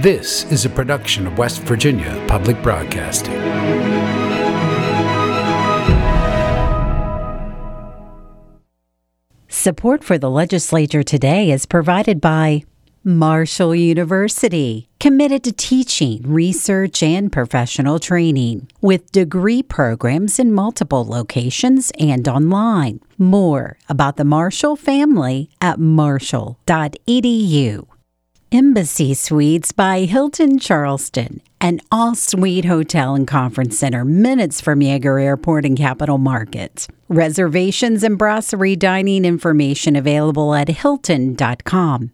This is a production of West Virginia Public Broadcasting. Support for the legislature today is provided by Marshall University, committed to teaching, research, and professional training with degree programs in multiple locations and online. More about the Marshall family at marshall.edu. Embassy Suites by Hilton Charleston, an all suite hotel and conference center minutes from Yeager Airport and Capitol Market. Reservations and brasserie dining information available at hilton.com.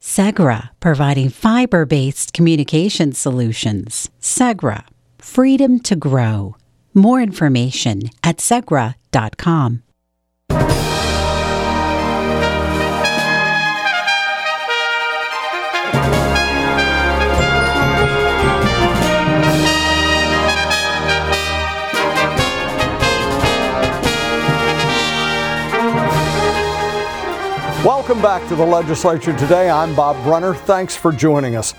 Segra, providing fiber based communication solutions. Segra, freedom to grow. More information at segra.com. Welcome back to the legislature today. I'm Bob Brunner. Thanks for joining us.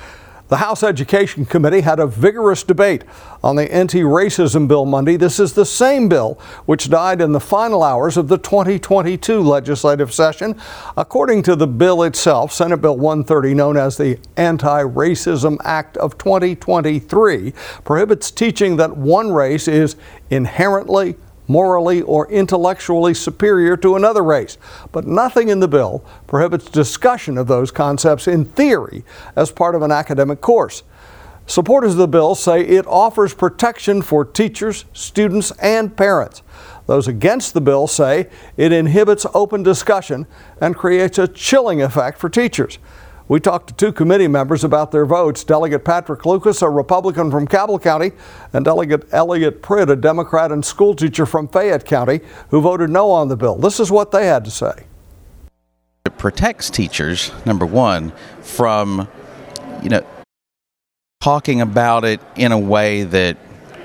The House Education Committee had a vigorous debate on the anti racism bill Monday. This is the same bill which died in the final hours of the 2022 legislative session. According to the bill itself, Senate Bill 130, known as the Anti Racism Act of 2023, prohibits teaching that one race is inherently morally or intellectually superior to another race. But nothing in the bill prohibits discussion of those concepts in theory as part of an academic course. Supporters of the bill say it offers protection for teachers, students, and parents. Those against the bill say it inhibits open discussion and creates a chilling effect for teachers. We talked to two committee members about their votes Delegate Patrick Lucas, a Republican from Cabell County, and Delegate Elliot Pritt, a Democrat and school teacher from Fayette County, who voted no on the bill. This is what they had to say. It protects teachers, number one, from, you know, talking about it in a way that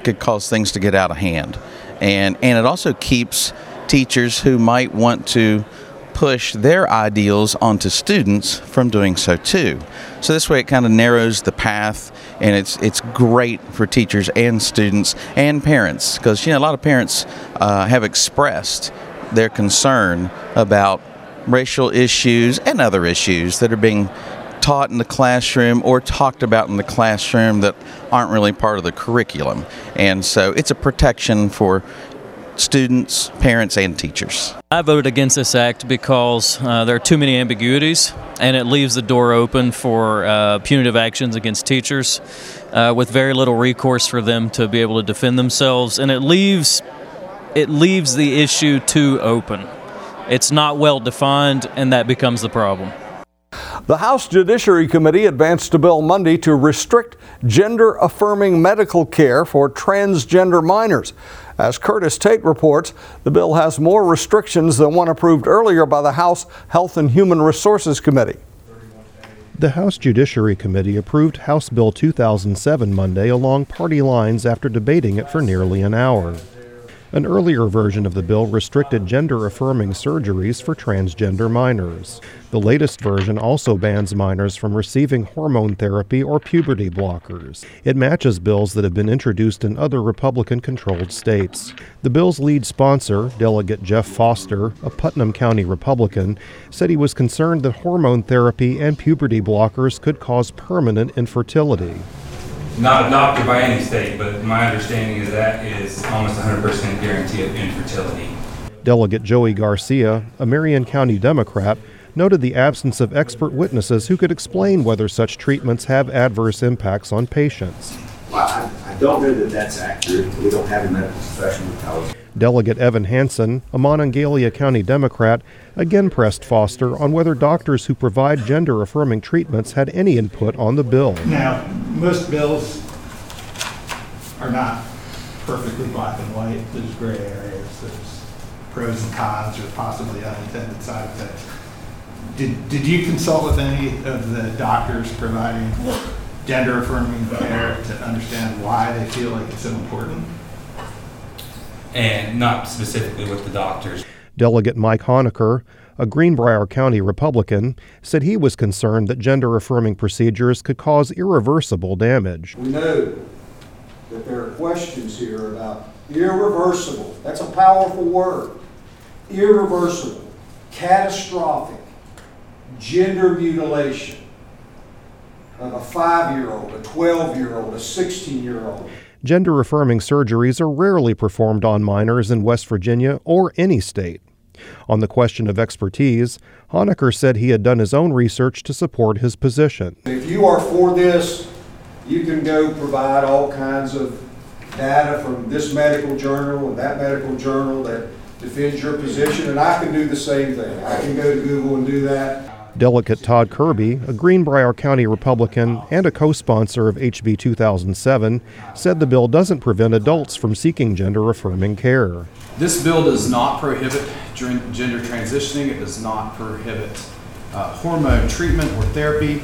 could cause things to get out of hand. And, and it also keeps teachers who might want to push their ideals onto students from doing so too. So this way it kind of narrows the path and it's it's great for teachers and students and parents because you know a lot of parents uh, have expressed their concern about racial issues and other issues that are being taught in the classroom or talked about in the classroom that aren't really part of the curriculum. And so it's a protection for students, parents, and teachers. I voted against this act because uh, there are too many ambiguities and it leaves the door open for uh, punitive actions against teachers uh, with very little recourse for them to be able to defend themselves and it leaves it leaves the issue too open. It's not well defined and that becomes the problem. The House Judiciary Committee advanced a bill Monday to restrict gender affirming medical care for transgender minors. As Curtis Tate reports, the bill has more restrictions than one approved earlier by the House Health and Human Resources Committee. The House Judiciary Committee approved House Bill 2007 Monday along party lines after debating it for nearly an hour. An earlier version of the bill restricted gender affirming surgeries for transgender minors. The latest version also bans minors from receiving hormone therapy or puberty blockers. It matches bills that have been introduced in other Republican controlled states. The bill's lead sponsor, Delegate Jeff Foster, a Putnam County Republican, said he was concerned that hormone therapy and puberty blockers could cause permanent infertility not a doctor by any state, but my understanding is that is almost 100% guarantee of infertility. Delegate Joey Garcia, a Marion County Democrat, noted the absence of expert witnesses who could explain whether such treatments have adverse impacts on patients. Well, I, I, don't know that that's accurate. We don't have a medical professional to tell us. Delegate Evan Hansen, a Monongalia County Democrat, again pressed Foster on whether doctors who provide gender affirming treatments had any input on the bill. Now, most bills are not perfectly black and white. There's gray areas, there's pros and cons, or possibly unintended side effects. Did, did you consult with any of the doctors providing gender affirming care to understand why they feel like it's so important? And not specifically with the doctors. Delegate Mike Honaker, A Greenbrier County Republican said he was concerned that gender affirming procedures could cause irreversible damage. We know that there are questions here about irreversible. That's a powerful word. Irreversible, catastrophic gender mutilation of a five year old, a 12 year old, a 16 year old. Gender affirming surgeries are rarely performed on minors in West Virginia or any state. On the question of expertise, Honaker said he had done his own research to support his position. If you are for this, you can go provide all kinds of data from this medical journal and that medical journal that defends your position, and I can do the same thing. I can go to Google and do that. Delegate Todd Kirby, a Greenbrier County Republican and a co sponsor of HB 2007, said the bill doesn't prevent adults from seeking gender affirming care. This bill does not prohibit gender transitioning, it does not prohibit uh, hormone treatment or therapy.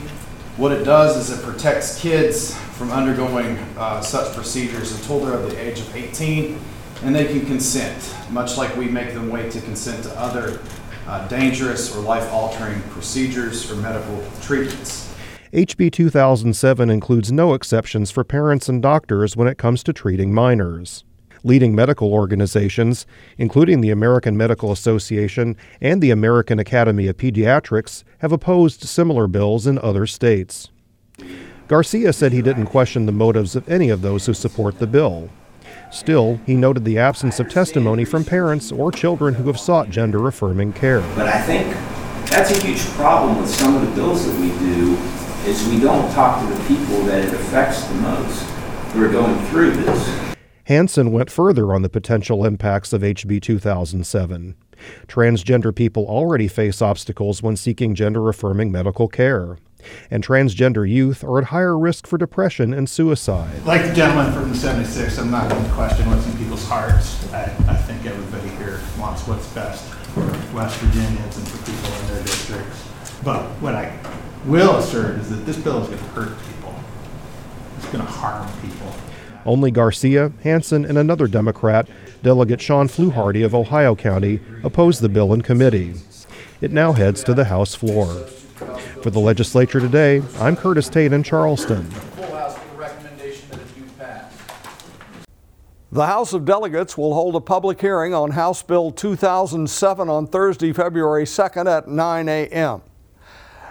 What it does is it protects kids from undergoing uh, such procedures until they're of the age of 18 and they can consent, much like we make them wait to consent to other uh, dangerous or life altering procedures or medical treatments. HB 2007 includes no exceptions for parents and doctors when it comes to treating minors. Leading medical organizations, including the American Medical Association and the American Academy of Pediatrics, have opposed similar bills in other states. Garcia said he didn't question the motives of any of those who support the bill. Still, he noted the absence of testimony from parents or children who have sought gender affirming care. But I think that's a huge problem with some of the bills that we do is we don't talk to the people that it affects the most who are going through this. Hansen went further on the potential impacts of HB 2007. Transgender people already face obstacles when seeking gender affirming medical care and transgender youth are at higher risk for depression and suicide. Like the gentleman from the 76, I'm not going to question what's in people's hearts. I, I think everybody here wants what's best for West Virginians and for people in their districts. But what I will assert is that this bill is going to hurt people. It's going to harm people. Only Garcia, Hansen, and another Democrat, Delegate Shawn Fluharty of Ohio County, opposed the bill in committee. It now heads to the House floor. For the legislature today, I'm Curtis Tate in Charleston. The House of Delegates will hold a public hearing on House Bill 2007 on Thursday, February 2nd at 9 a.m.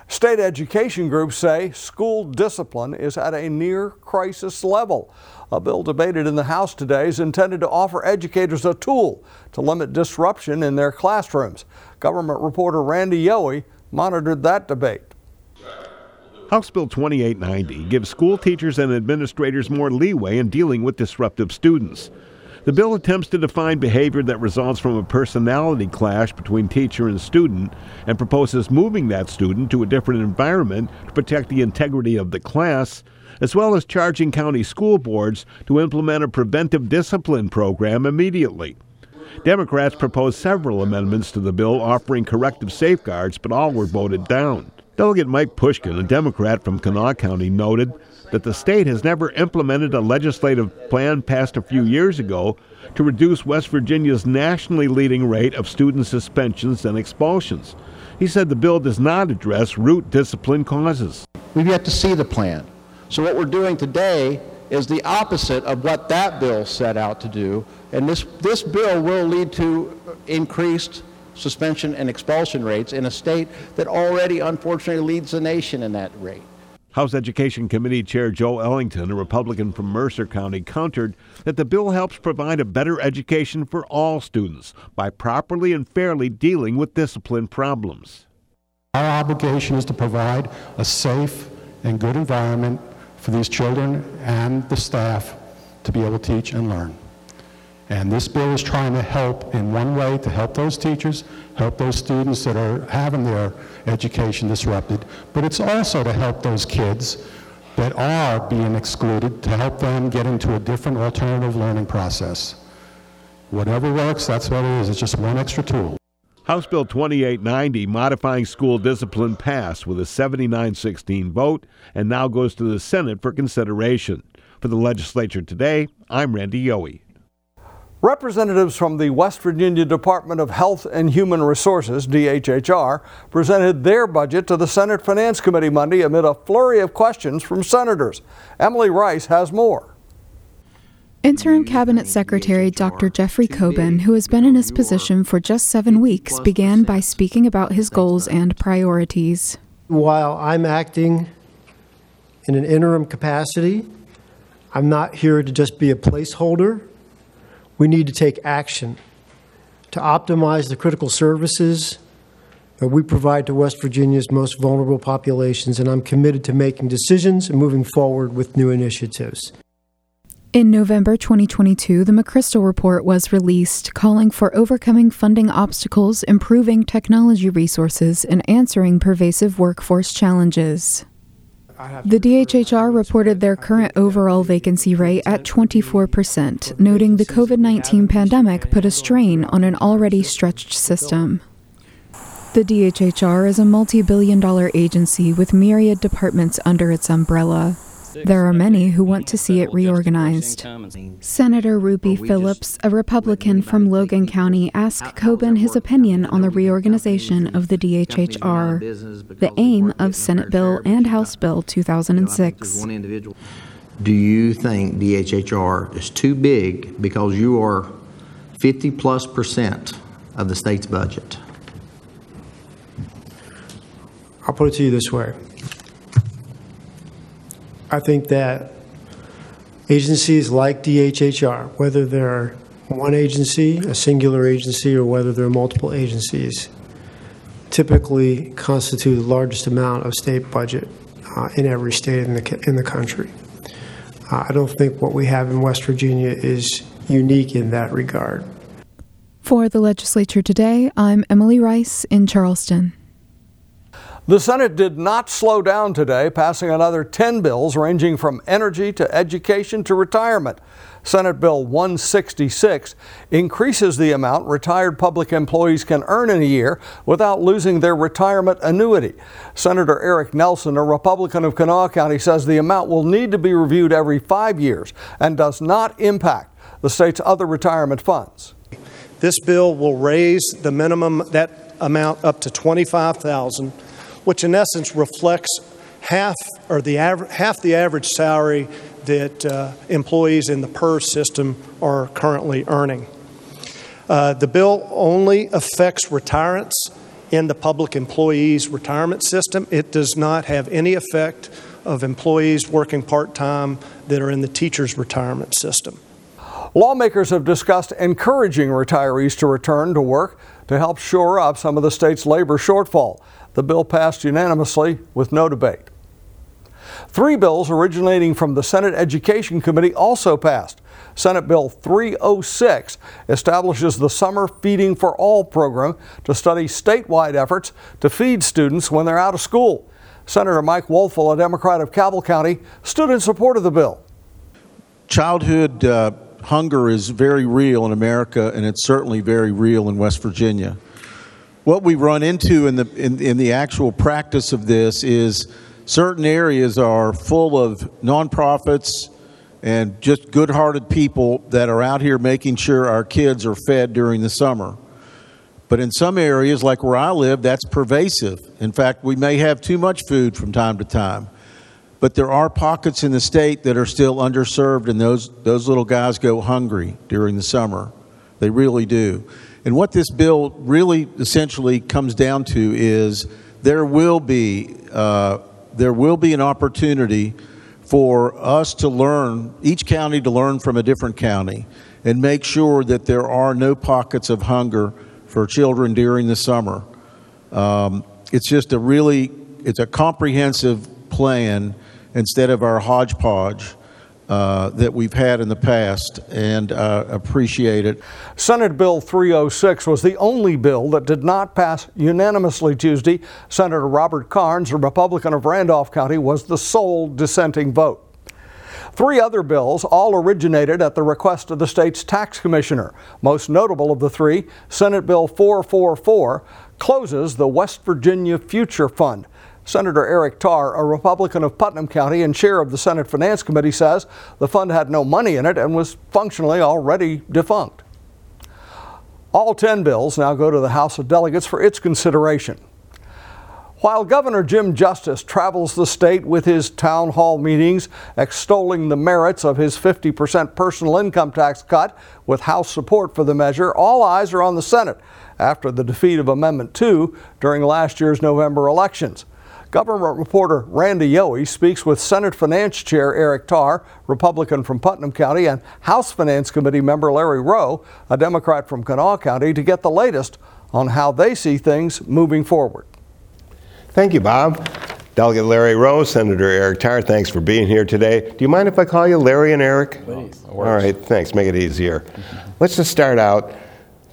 State education groups say school discipline is at a near crisis level. A bill debated in the House today is intended to offer educators a tool to limit disruption in their classrooms. Government reporter Randy Yohe monitored that debate. House Bill 2890 gives school teachers and administrators more leeway in dealing with disruptive students. The bill attempts to define behavior that results from a personality clash between teacher and student and proposes moving that student to a different environment to protect the integrity of the class, as well as charging county school boards to implement a preventive discipline program immediately. Democrats proposed several amendments to the bill offering corrective safeguards, but all were voted down. Delegate Mike Pushkin, a Democrat from Kanawha County, noted that the state has never implemented a legislative plan passed a few years ago to reduce West Virginia's nationally leading rate of student suspensions and expulsions. He said the bill does not address root discipline causes. We've yet to see the plan. So, what we're doing today is the opposite of what that bill set out to do. And this, this bill will lead to increased suspension and expulsion rates in a state that already unfortunately leads the nation in that rate. House Education Committee Chair Joe Ellington, a Republican from Mercer County, countered that the bill helps provide a better education for all students by properly and fairly dealing with discipline problems. Our obligation is to provide a safe and good environment for these children and the staff to be able to teach and learn. And this bill is trying to help in one way to help those teachers, help those students that are having their education disrupted, but it's also to help those kids that are being excluded to help them get into a different alternative learning process. Whatever works, that's what it is. It's just one extra tool. House Bill 2890, modifying school discipline, passed with a 79 16 vote and now goes to the Senate for consideration. For the legislature today, I'm Randy Yohe. Representatives from the West Virginia Department of Health and Human Resources, DHHR, presented their budget to the Senate Finance Committee Monday amid a flurry of questions from senators. Emily Rice has more. Interim Cabinet Secretary Dr. Jeffrey Coben, who has been in his position for just seven weeks, began by speaking about his goals and priorities. While I'm acting in an interim capacity, I'm not here to just be a placeholder. We need to take action to optimize the critical services that we provide to West Virginia's most vulnerable populations, and I'm committed to making decisions and moving forward with new initiatives. In November 2022, the McChrystal Report was released, calling for overcoming funding obstacles, improving technology resources, and answering pervasive workforce challenges. The DHHR reported their current overall vacancy rate at 24%, noting the COVID 19 pandemic put a strain on an already stretched system. The DHHR is a multi billion dollar agency with myriad departments under its umbrella. There are many who want to see it reorganized. Senator Rupie Phillips, a Republican from Logan County, asked Coben his opinion on the reorganization of the DHHR, the aim of Senate Bill and House Bill 2006. Do you think DHHR is too big because you are 50 plus percent of the state's budget? I'll put it to you this way. I think that agencies like DHHR, whether they're one agency, a singular agency, or whether they're multiple agencies, typically constitute the largest amount of state budget uh, in every state in the, in the country. Uh, I don't think what we have in West Virginia is unique in that regard. For the legislature today, I'm Emily Rice in Charleston. The Senate did not slow down today, passing another 10 bills ranging from energy to education to retirement. Senate Bill 166 increases the amount retired public employees can earn in a year without losing their retirement annuity. Senator Eric Nelson, a Republican of Kanawha County, says the amount will need to be reviewed every five years and does not impact the state's other retirement funds. This bill will raise the minimum that amount up to 25,000 which in essence reflects half or the half the average salary that uh, employees in the PERS system are currently earning. Uh, the bill only affects retirements in the public employees retirement system. It does not have any effect of employees working part time that are in the teachers retirement system. Lawmakers have discussed encouraging retirees to return to work to help shore up some of the state's labor shortfall. The bill passed unanimously with no debate. Three bills originating from the Senate Education Committee also passed. Senate Bill 306 establishes the Summer Feeding for All program to study statewide efforts to feed students when they're out of school. Senator Mike Woelfel, a Democrat of Cabell County, stood in support of the bill. Childhood uh, hunger is very real in America, and it's certainly very real in West Virginia. What we run into in the in, in the actual practice of this is certain areas are full of nonprofits and just good-hearted people that are out here making sure our kids are fed during the summer. But in some areas, like where I live, that's pervasive. In fact, we may have too much food from time to time. But there are pockets in the state that are still underserved, and those, those little guys go hungry during the summer. They really do. And what this bill really essentially comes down to is there will be, uh, there will be an opportunity for us to learn, each county to learn from a different county, and make sure that there are no pockets of hunger for children during the summer. Um, it's just a really, it's a comprehensive plan instead of our hodgepodge. Uh, that we've had in the past and uh, appreciate it. Senate Bill 306 was the only bill that did not pass unanimously Tuesday. Senator Robert Karnes, a Republican of Randolph County, was the sole dissenting vote. Three other bills all originated at the request of the state's tax commissioner. Most notable of the three, Senate Bill 444, closes the West Virginia Future Fund. Senator Eric Tarr, a Republican of Putnam County and chair of the Senate Finance Committee, says the fund had no money in it and was functionally already defunct. All 10 bills now go to the House of Delegates for its consideration. While Governor Jim Justice travels the state with his town hall meetings extolling the merits of his 50% personal income tax cut with House support for the measure, all eyes are on the Senate after the defeat of Amendment 2 during last year's November elections. Government reporter Randy Yohe speaks with Senate Finance Chair Eric Tarr, Republican from Putnam County, and House Finance Committee member Larry Rowe, a Democrat from Kanawha County, to get the latest on how they see things moving forward. Thank you, Bob. Delegate Larry Rowe, Senator Eric Tarr, thanks for being here today. Do you mind if I call you Larry and Eric? Please. All right, thanks. Make it easier. Let's just start out.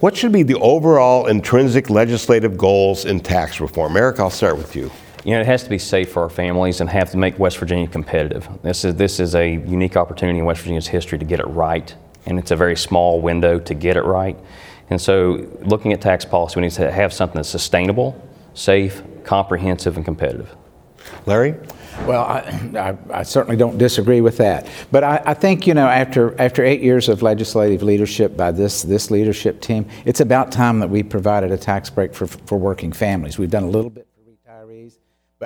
What should be the overall intrinsic legislative goals in tax reform? Eric, I'll start with you. You know, it has to be safe for our families and have to make West Virginia competitive. This is this is a unique opportunity in West Virginia's history to get it right, and it's a very small window to get it right. And so, looking at tax policy, we need to have something that's sustainable, safe, comprehensive, and competitive. Larry? Well, I, I, I, certainly don't disagree with that. But I, I, think, you know, after, after eight years of legislative leadership by this, this leadership team, it's about time that we provided a tax break for, for working families. We've done a little bit for retirees but,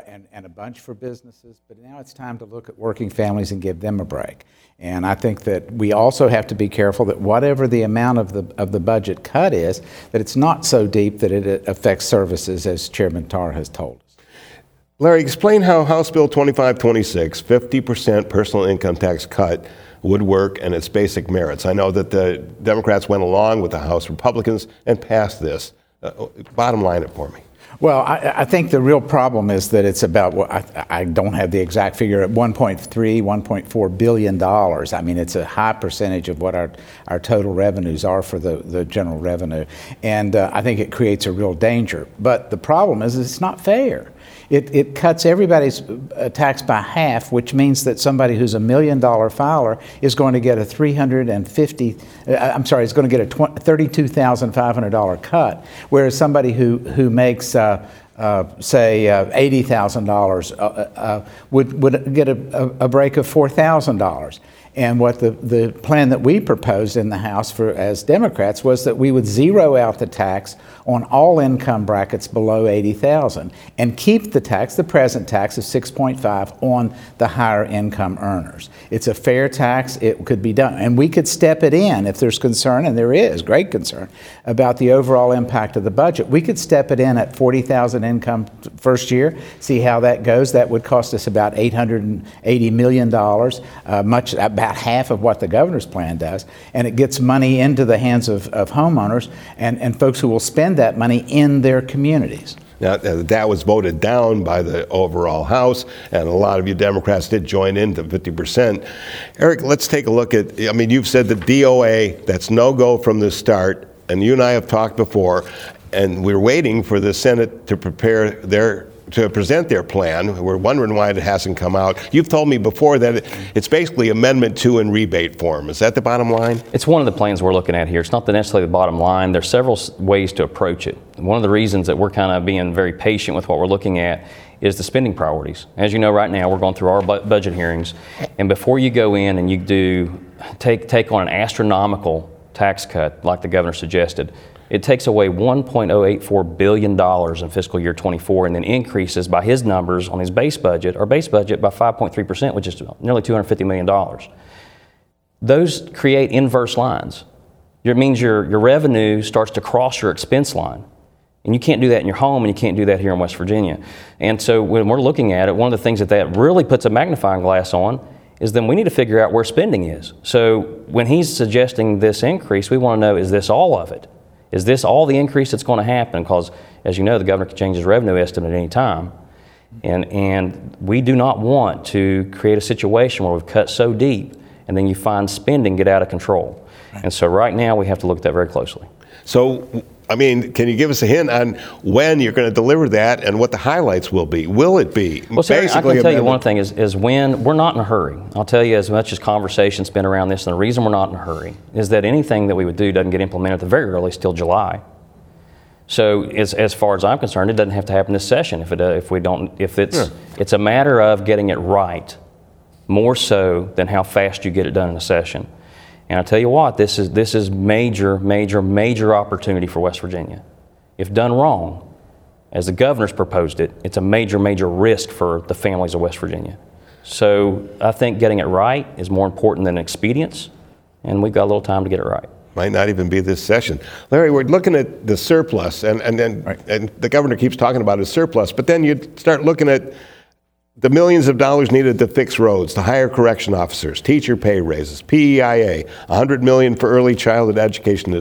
and, and a bunch for businesses, but now it's time to look at working families and give them a break. And I think that we also have to be careful that whatever the amount of the, of the budget cut is, that it's not so deep that it affects services, as Chairman Tarr has told us. Larry, explain how House Bill 2526, 50% personal income tax cut, would work and its basic merits. I know that the Democrats went along with the House Republicans and passed this. Uh, bottom line it for me. Well, I, I, think the real problem is that it's about, well, I, I, don't have the exact figure, at 1.3, 1.4 billion dollars. I mean, it's a high percentage of what our, our total revenues are for the, the general revenue. And uh, I think it creates a real danger. But the problem is it's not fair. It, it cuts everybody's uh, tax by half, which means that somebody who's a million dollar filer is going to get a 350, uh, I'm sorry, is going to get a $32,500 cut, whereas somebody who, who makes uh, uh, say uh, $80,000 uh, uh, would, would get a, a break of $4,000. And what the, the plan that we proposed in the House for as Democrats was that we would zero out the tax on all income brackets below 80,000 and keep the tax, the present tax of 6.5 on the higher income earners. It's a fair tax, it could be done. And we could step it in if there's concern and there is great concern about the overall impact of the budget. We could step it in at 40,000 income first year, see how that goes. That would cost us about 880 million dollars, uh, much about half of what the governor's plan does, and it gets money into the hands of, of homeowners and, and folks who will spend that money in their communities. Now, that was voted down by the overall House, and a lot of you Democrats did join in to 50%. Eric, let's take a look at, I mean, you've said the DOA, that's no go from the start, and you and I have talked before, and we're waiting for the Senate to prepare their to present their plan. We're wondering why it hasn't come out. You've told me before that it's basically Amendment 2 in rebate form. Is that the bottom line? It's one of the plans we're looking at here. It's not necessarily the bottom line. There's several ways to approach it. One of the reasons that we're kind of being very patient with what we're looking at is the spending priorities. As you know, right now we're going through our bu- budget hearings, and before you go in and you do take take on an astronomical tax cut like the governor suggested, it takes away $1.084 billion in fiscal year 24 and then increases by his numbers on his base budget, or base budget, by 5.3%, which is nearly $250 million. Those create inverse lines. It means your, your revenue starts to cross your expense line. And you can't do that in your home, and you can't do that here in West Virginia. And so when we're looking at it, one of the things that that really puts a magnifying glass on is then we need to figure out where spending is. So when he's suggesting this increase, we want to know is this all of it? Is this all the increase that's going to happen? Because, as you know, the governor can change his revenue estimate at any time. And, and we do not want to create a situation where we've cut so deep and then you find spending get out of control. And so right now we have to look at that very closely. So I mean, can you give us a hint on when you're going to deliver that and what the highlights will be? Will it be? Well, I can tell you one thing is, is when we're not in a hurry. I'll tell you as much as conversation's been around this, and the reason we're not in a hurry is that anything that we would do doesn't get implemented at the very earliest till July. So as, as far as I'm concerned, it doesn't have to happen this session if it uh, if we don't if it's yeah. it's a matter of getting it right more so than how fast you get it done in a session. And I tell you what, this is, this is major, major, major opportunity for West Virginia. If done wrong, as the governor's proposed it, it's a major, major risk for the families of West Virginia. So I think getting it right is more important than expedience, and we've got a little time to get it right. Might not even be this session. Larry, we're looking at the surplus, and, and then and the governor keeps talking about his surplus, but then you start looking at the millions of dollars needed to fix roads, to hire correction officers, teacher pay raises, PEIA, 100 million for early childhood education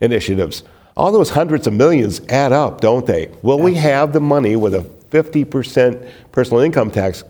initiatives. All those hundreds of millions add up, don't they? Will we have the money with a 50% personal income tax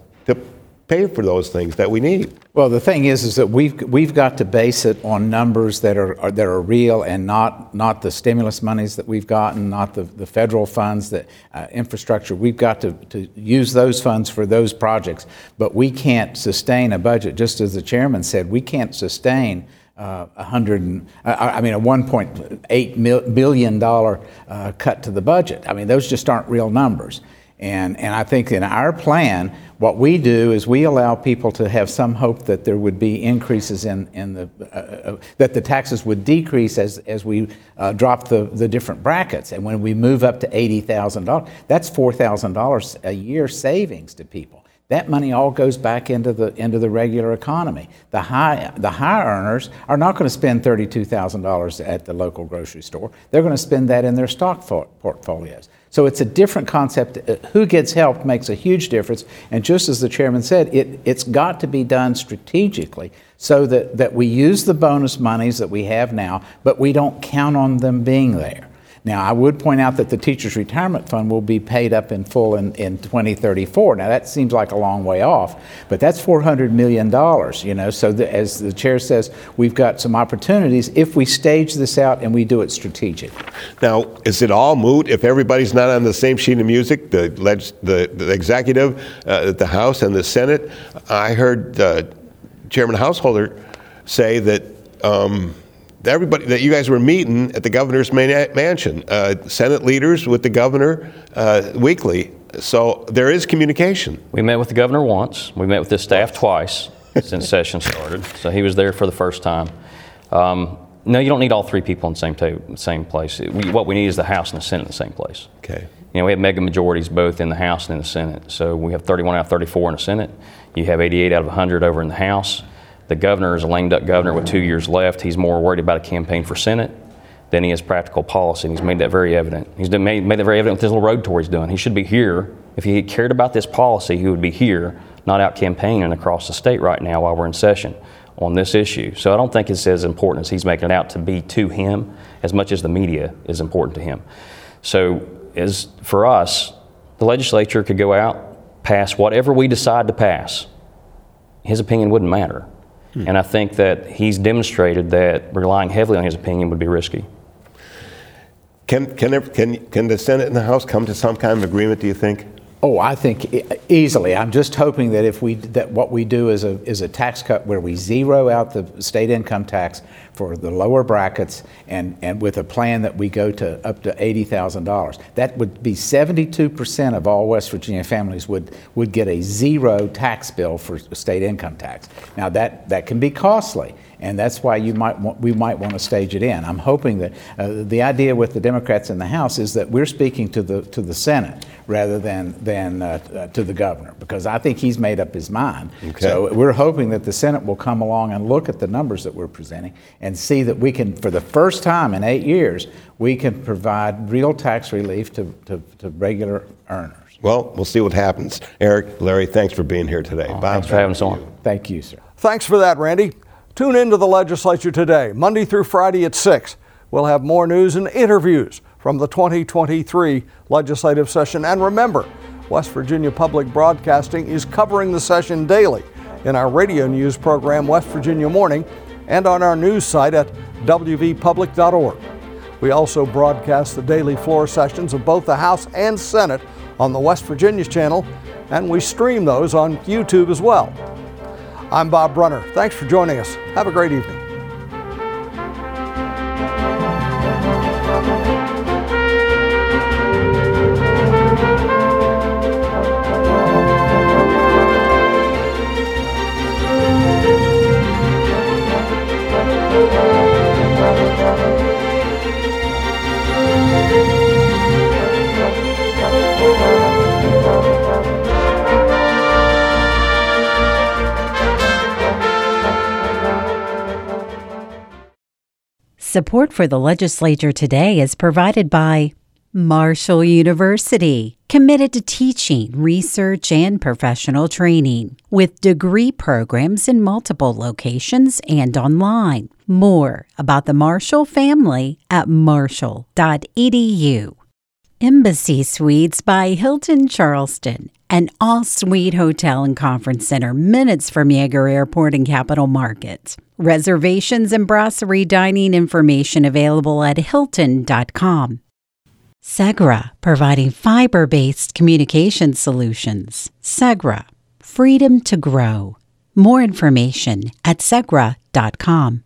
pay for those things that we need? Well, the thing is, is that we've we've got to base it on numbers that are, are that are real and not not the stimulus monies that we've gotten, not the, the federal funds, that uh, infrastructure. We've got to, to use those funds for those projects, but we can't sustain a budget. Just as the chairman said, we can't sustain uh, a hundred and, I mean, a 1.8 billion dollar uh, cut to the budget. I mean, those just aren't real numbers. And, and I think in our plan, what we do is we allow people to have some hope that there would be increases in, in the, uh, uh, that the taxes would decrease as, as we uh, drop the, the different brackets. And when we move up to $80,000, that's $4,000 a year savings to people. That money all goes back into the into the regular economy. The high the high earners are not going to spend thirty two thousand dollars at the local grocery store. They're going to spend that in their stock portfolios. So it's a different concept. Uh, who gets help makes a huge difference. And just as the chairman said, it, it's got to be done strategically so that, that we use the bonus monies that we have now, but we don't count on them being there. Now, I would point out that the Teachers Retirement Fund will be paid up in full in, in 2034. Now, that seems like a long way off, but that's $400 million, you know. So, the, as the chair says, we've got some opportunities if we stage this out and we do it strategic. Now, is it all moot if everybody's not on the same sheet of music, the, leg- the, the executive, uh, the House, and the Senate? I heard uh, Chairman Householder say that. Um, everybody that you guys were meeting at the governor's mansion, uh, Senate leaders with the governor uh, weekly. So there is communication. We met with the governor once. We met with his staff twice since session started. So he was there for the first time. Um, no, you don't need all three people in the same table, same place. We, what we need is the House and the Senate in the same place. Okay. You know, we have mega majorities both in the House and in the Senate. So we have 31 out of 34 in the Senate. You have 88 out of 100 over in the House. The governor is a lame duck governor with two years left. He's more worried about a campaign for Senate than he is practical policy, and he's made that very evident. He's made, made that very evident with his little road tour he's doing. He should be here. If he cared about this policy, he would be here, not out campaigning across the state right now while we're in session on this issue. So I don't think it's as important as he's making it out to be to him as much as the media is important to him. So as for us, the legislature could go out, pass whatever we decide to pass. His opinion wouldn't matter. Hmm. And I think that he's demonstrated that relying heavily on his opinion would be risky. Can, can, can, can the Senate and the House come to some kind of agreement, do you think? Oh, I think easily. I'm just hoping that if we that what we do is a is a tax cut where we zero out the state income tax for the lower brackets and, and with a plan that we go to up to $80,000. That would be 72% of all West Virginia families would, would get a zero tax bill for state income tax. Now that, that can be costly and that's why you might want, we might want to stage it in. I'm hoping that uh, the idea with the Democrats in the House is that we're speaking to the to the Senate rather than than uh, uh, to the governor because I think he's made up his mind. Okay. So we're hoping that the Senate will come along and look at the numbers that we're presenting and see that we can, for the first time in eight years, we can provide real tax relief to, to, to regular earners. Well, we'll see what happens. Eric, Larry, thanks for being here today. Oh, thanks for having us on. Thank you, sir. Thanks for that, Randy. Tune into the legislature today, Monday through Friday at 6. We'll have more news and interviews from the 2023 legislative session. And remember, West Virginia Public Broadcasting is covering the session daily in our radio news program, West Virginia Morning, and on our news site at wvpublic.org. We also broadcast the daily floor sessions of both the House and Senate on the West Virginia channel, and we stream those on YouTube as well. I'm Bob Brunner. Thanks for joining us. Have a great evening. Support for the legislature today is provided by Marshall University, committed to teaching, research, and professional training, with degree programs in multiple locations and online. More about the Marshall family at marshall.edu. Embassy Suites by Hilton Charleston, an all suite hotel and conference center minutes from Yeager Airport and Capitol Market. Reservations and brasserie dining information available at Hilton.com. Segra, providing fiber based communication solutions. Segra, freedom to grow. More information at Segra.com.